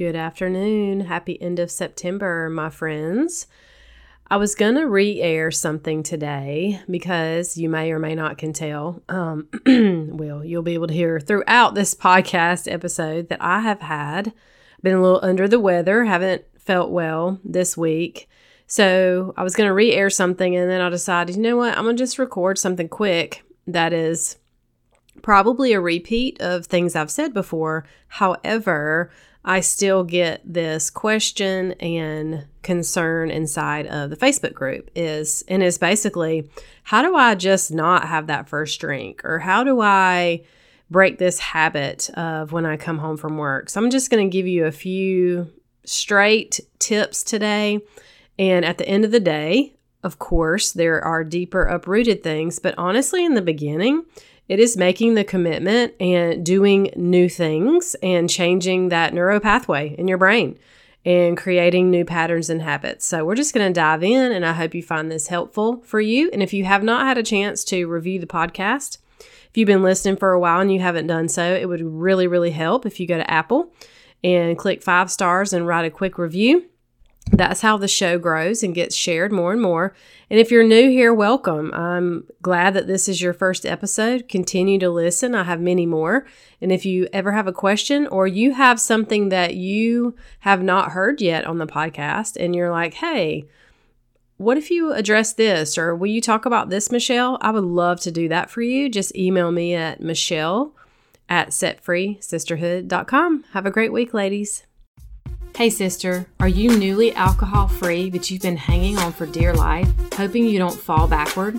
Good afternoon. Happy end of September, my friends. I was going to re air something today because you may or may not can tell. Um, well, you'll be able to hear throughout this podcast episode that I have had been a little under the weather, haven't felt well this week. So I was going to re air something and then I decided, you know what? I'm going to just record something quick that is probably a repeat of things I've said before. However, I still get this question and concern inside of the Facebook group is and is basically how do I just not have that first drink or how do I break this habit of when I come home from work. So I'm just going to give you a few straight tips today and at the end of the day, of course, there are deeper uprooted things, but honestly in the beginning, it is making the commitment and doing new things and changing that neuro pathway in your brain and creating new patterns and habits. So, we're just going to dive in, and I hope you find this helpful for you. And if you have not had a chance to review the podcast, if you've been listening for a while and you haven't done so, it would really, really help if you go to Apple and click five stars and write a quick review. That's how the show grows and gets shared more and more. And if you're new here, welcome. I'm glad that this is your first episode. Continue to listen. I have many more. And if you ever have a question or you have something that you have not heard yet on the podcast and you're like, hey, what if you address this or will you talk about this, Michelle? I would love to do that for you. Just email me at Michelle at setfreesisterhood.com. Have a great week, ladies. Hey, sister, are you newly alcohol free, but you've been hanging on for dear life, hoping you don't fall backward?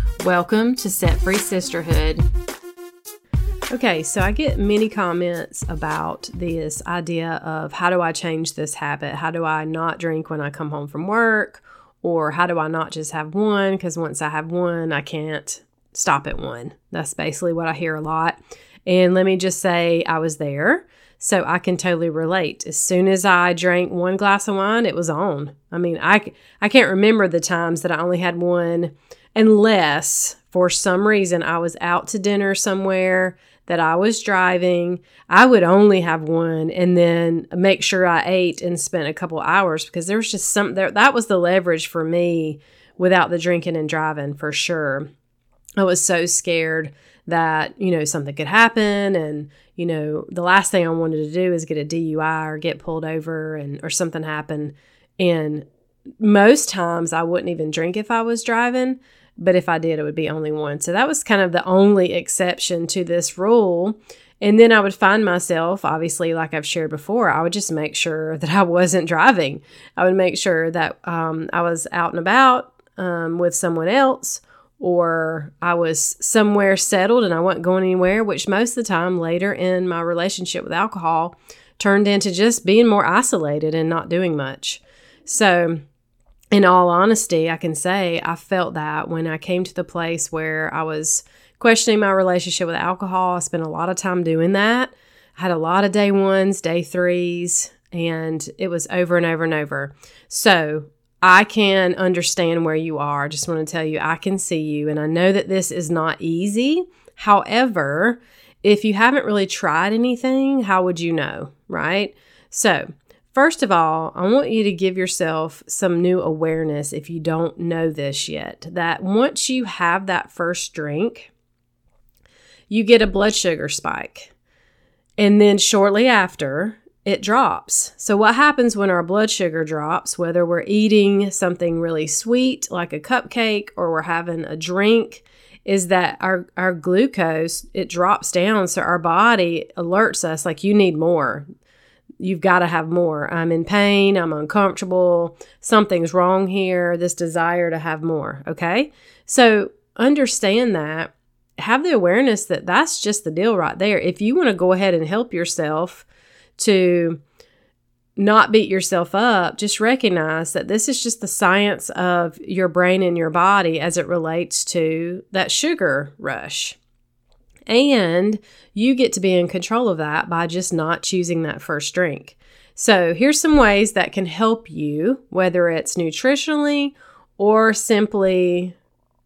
Welcome to Set Free Sisterhood. Okay, so I get many comments about this idea of how do I change this habit? How do I not drink when I come home from work? Or how do I not just have one? Because once I have one, I can't stop at one. That's basically what I hear a lot. And let me just say, I was there. So I can totally relate. As soon as I drank one glass of wine, it was on. I mean, I, I can't remember the times that I only had one unless for some reason I was out to dinner somewhere that I was driving. I would only have one and then make sure I ate and spent a couple hours because there was just some there that was the leverage for me without the drinking and driving for sure. I was so scared that, you know, something could happen and, you know, the last thing I wanted to do is get a DUI or get pulled over and or something happen. And most times I wouldn't even drink if I was driving, but if I did it would be only one. So that was kind of the only exception to this rule. And then I would find myself, obviously, like I've shared before, I would just make sure that I wasn't driving. I would make sure that um, I was out and about um, with someone else or I was somewhere settled and I wasn't going anywhere, which most of the time later in my relationship with alcohol turned into just being more isolated and not doing much. So, in all honesty, I can say I felt that when I came to the place where I was questioning my relationship with alcohol. I spent a lot of time doing that. I had a lot of day ones, day threes, and it was over and over and over. So, I can understand where you are. I just want to tell you, I can see you, and I know that this is not easy. However, if you haven't really tried anything, how would you know, right? So, first of all, I want you to give yourself some new awareness if you don't know this yet. That once you have that first drink, you get a blood sugar spike. And then shortly after, it drops. So, what happens when our blood sugar drops, whether we're eating something really sweet like a cupcake or we're having a drink, is that our, our glucose it drops down so our body alerts us like you need more you've got to have more. I'm in pain i'm uncomfortable something's wrong here this desire to have more okay? So understand that have the awareness that that's just the deal right there. If you want to go ahead and help yourself to not beat yourself up, just recognize that this is just the science of your brain and your body as it relates to that sugar rush. And you get to be in control of that by just not choosing that first drink. So, here's some ways that can help you, whether it's nutritionally or simply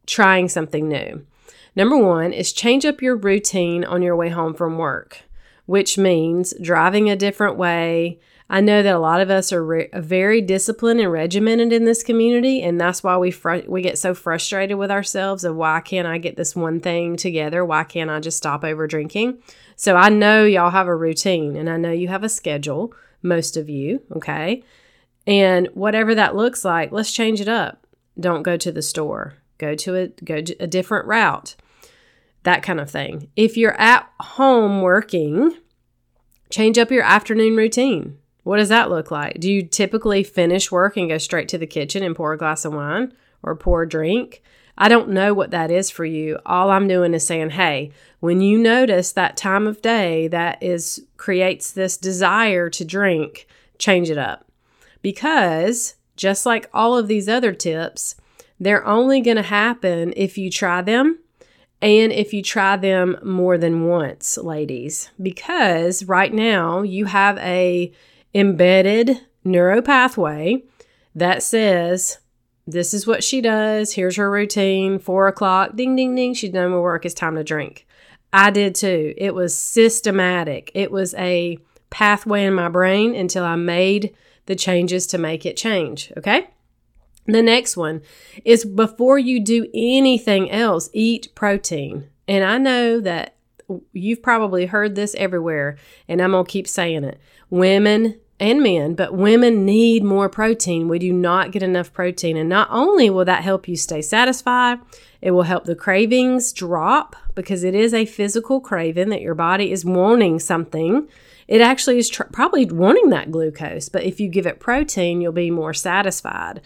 trying something new. Number one is change up your routine on your way home from work which means driving a different way. I know that a lot of us are re- uh, very disciplined and regimented in this community, and that's why we fr- we get so frustrated with ourselves of why can't I get this one thing together? Why can't I just stop over drinking? So I know y'all have a routine, and I know you have a schedule. Most of you, okay, and whatever that looks like, let's change it up. Don't go to the store. Go to a go to a different route that kind of thing. If you're at home working, change up your afternoon routine. What does that look like? Do you typically finish work and go straight to the kitchen and pour a glass of wine or pour a drink? I don't know what that is for you. All I'm doing is saying, hey, when you notice that time of day that is creates this desire to drink, change it up. Because just like all of these other tips, they're only going to happen if you try them and if you try them more than once, ladies, because right now you have a embedded neuro pathway that says this is what she does. Here's her routine. Four o'clock, ding, ding, ding. She's done with work. It's time to drink. I did too. It was systematic. It was a pathway in my brain until I made the changes to make it change. Okay. The next one is before you do anything else, eat protein. And I know that you've probably heard this everywhere, and I'm going to keep saying it. Women and men, but women need more protein. We do not get enough protein. And not only will that help you stay satisfied, it will help the cravings drop because it is a physical craving that your body is wanting something. It actually is tr- probably wanting that glucose, but if you give it protein, you'll be more satisfied.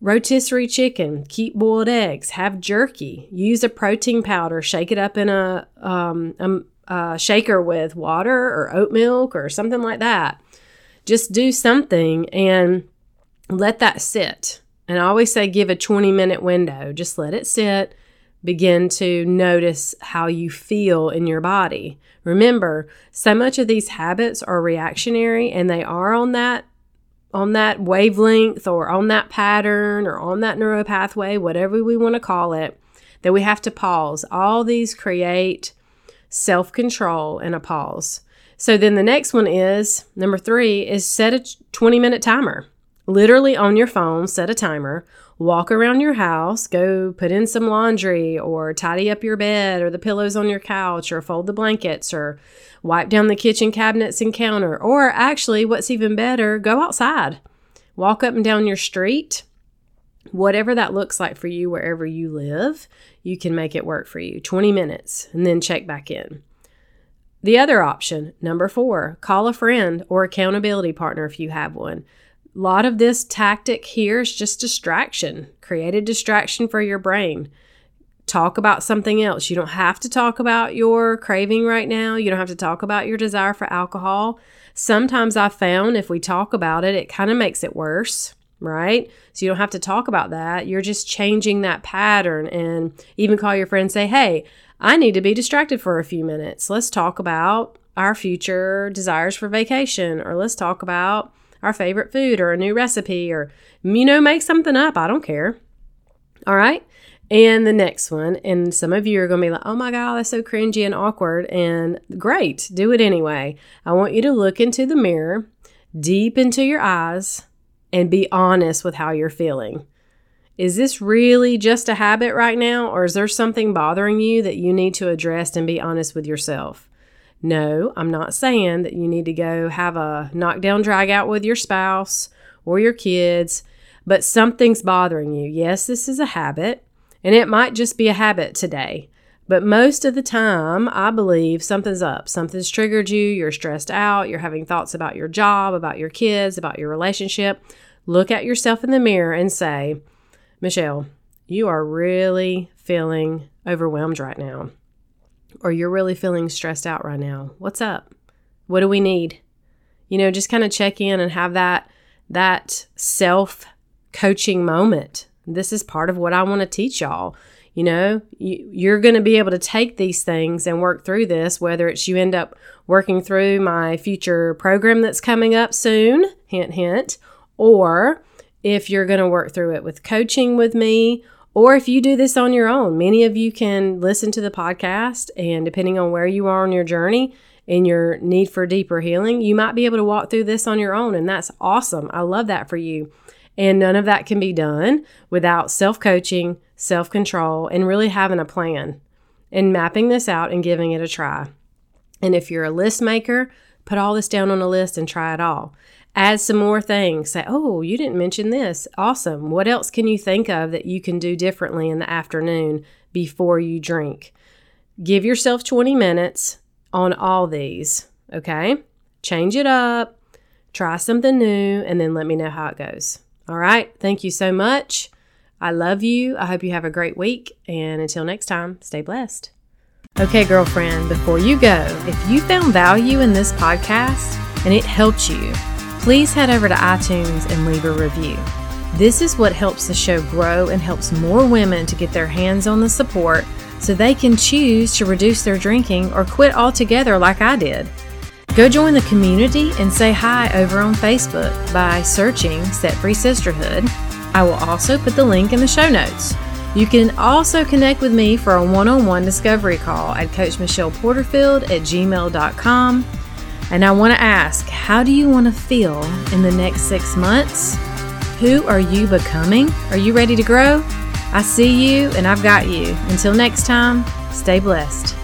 Rotisserie chicken, keep boiled eggs, have jerky, use a protein powder, shake it up in a, um, a, a shaker with water or oat milk or something like that. Just do something and let that sit. And I always say give a 20 minute window. Just let it sit. Begin to notice how you feel in your body. Remember, so much of these habits are reactionary and they are on that on that wavelength or on that pattern or on that neuropathway, whatever we want to call it, that we have to pause. All these create self control and a pause. So then the next one is number three is set a 20 minute timer. Literally on your phone, set a timer walk around your house, go put in some laundry or tidy up your bed or the pillows on your couch or fold the blankets or wipe down the kitchen cabinets and counter. Or actually, what's even better, go outside. Walk up and down your street. Whatever that looks like for you, wherever you live, you can make it work for you. 20 minutes and then check back in. The other option, number four, call a friend or accountability partner if you have one. A lot of this tactic here is just distraction. Create a distraction for your brain. Talk about something else. You don't have to talk about your craving right now. You don't have to talk about your desire for alcohol. Sometimes I found if we talk about it, it kind of makes it worse, right? So you don't have to talk about that. You're just changing that pattern and even call your friend say, "Hey, I need to be distracted for a few minutes. Let's talk about our future desires for vacation or let's talk about our favorite food or a new recipe or, you know, make something up. I don't care. All right. And the next one, and some of you are going to be like, oh my God, that's so cringy and awkward. And great, do it anyway. I want you to look into the mirror, deep into your eyes, and be honest with how you're feeling. Is this really just a habit right now, or is there something bothering you that you need to address and be honest with yourself? No, I'm not saying that you need to go have a knockdown drag out with your spouse or your kids, but something's bothering you. Yes, this is a habit, and it might just be a habit today. But most of the time, I believe something's up. Something's triggered you. You're stressed out. You're having thoughts about your job, about your kids, about your relationship. Look at yourself in the mirror and say, Michelle, you are really feeling overwhelmed right now, or you're really feeling stressed out right now. What's up? What do we need? You know, just kind of check in and have that that self coaching moment. This is part of what I want to teach y'all. You know, you, are going to be able to take these things and work through this, whether it's you end up working through my future program that's coming up soon, hint, hint, or if you're going to work through it with coaching with me or if you do this on your own, many of you can listen to the podcast, and depending on where you are on your journey and your need for deeper healing, you might be able to walk through this on your own. And that's awesome. I love that for you. And none of that can be done without self coaching, self control, and really having a plan and mapping this out and giving it a try. And if you're a list maker, put all this down on a list and try it all add some more things. Say, oh, you didn't mention this. Awesome. What else can you think of that you can do differently in the afternoon before you drink? Give yourself 20 minutes on all these, okay? Change it up, try something new, and then let me know how it goes. All right. Thank you so much. I love you. I hope you have a great week. And until next time, stay blessed. Okay, girlfriend, before you go, if you found value in this podcast and it helped you, please head over to iTunes and leave a review. This is what helps the show grow and helps more women to get their hands on the support so they can choose to reduce their drinking or quit altogether like I did. Go join the community and say hi over on Facebook by searching Set Free Sisterhood. I will also put the link in the show notes. You can also connect with me for a one on one discovery call at CoachMichellePorterfield at gmail.com. And I want to ask how do you want to feel in the next six months? Who are you becoming? Are you ready to grow? I see you and I've got you. Until next time, stay blessed.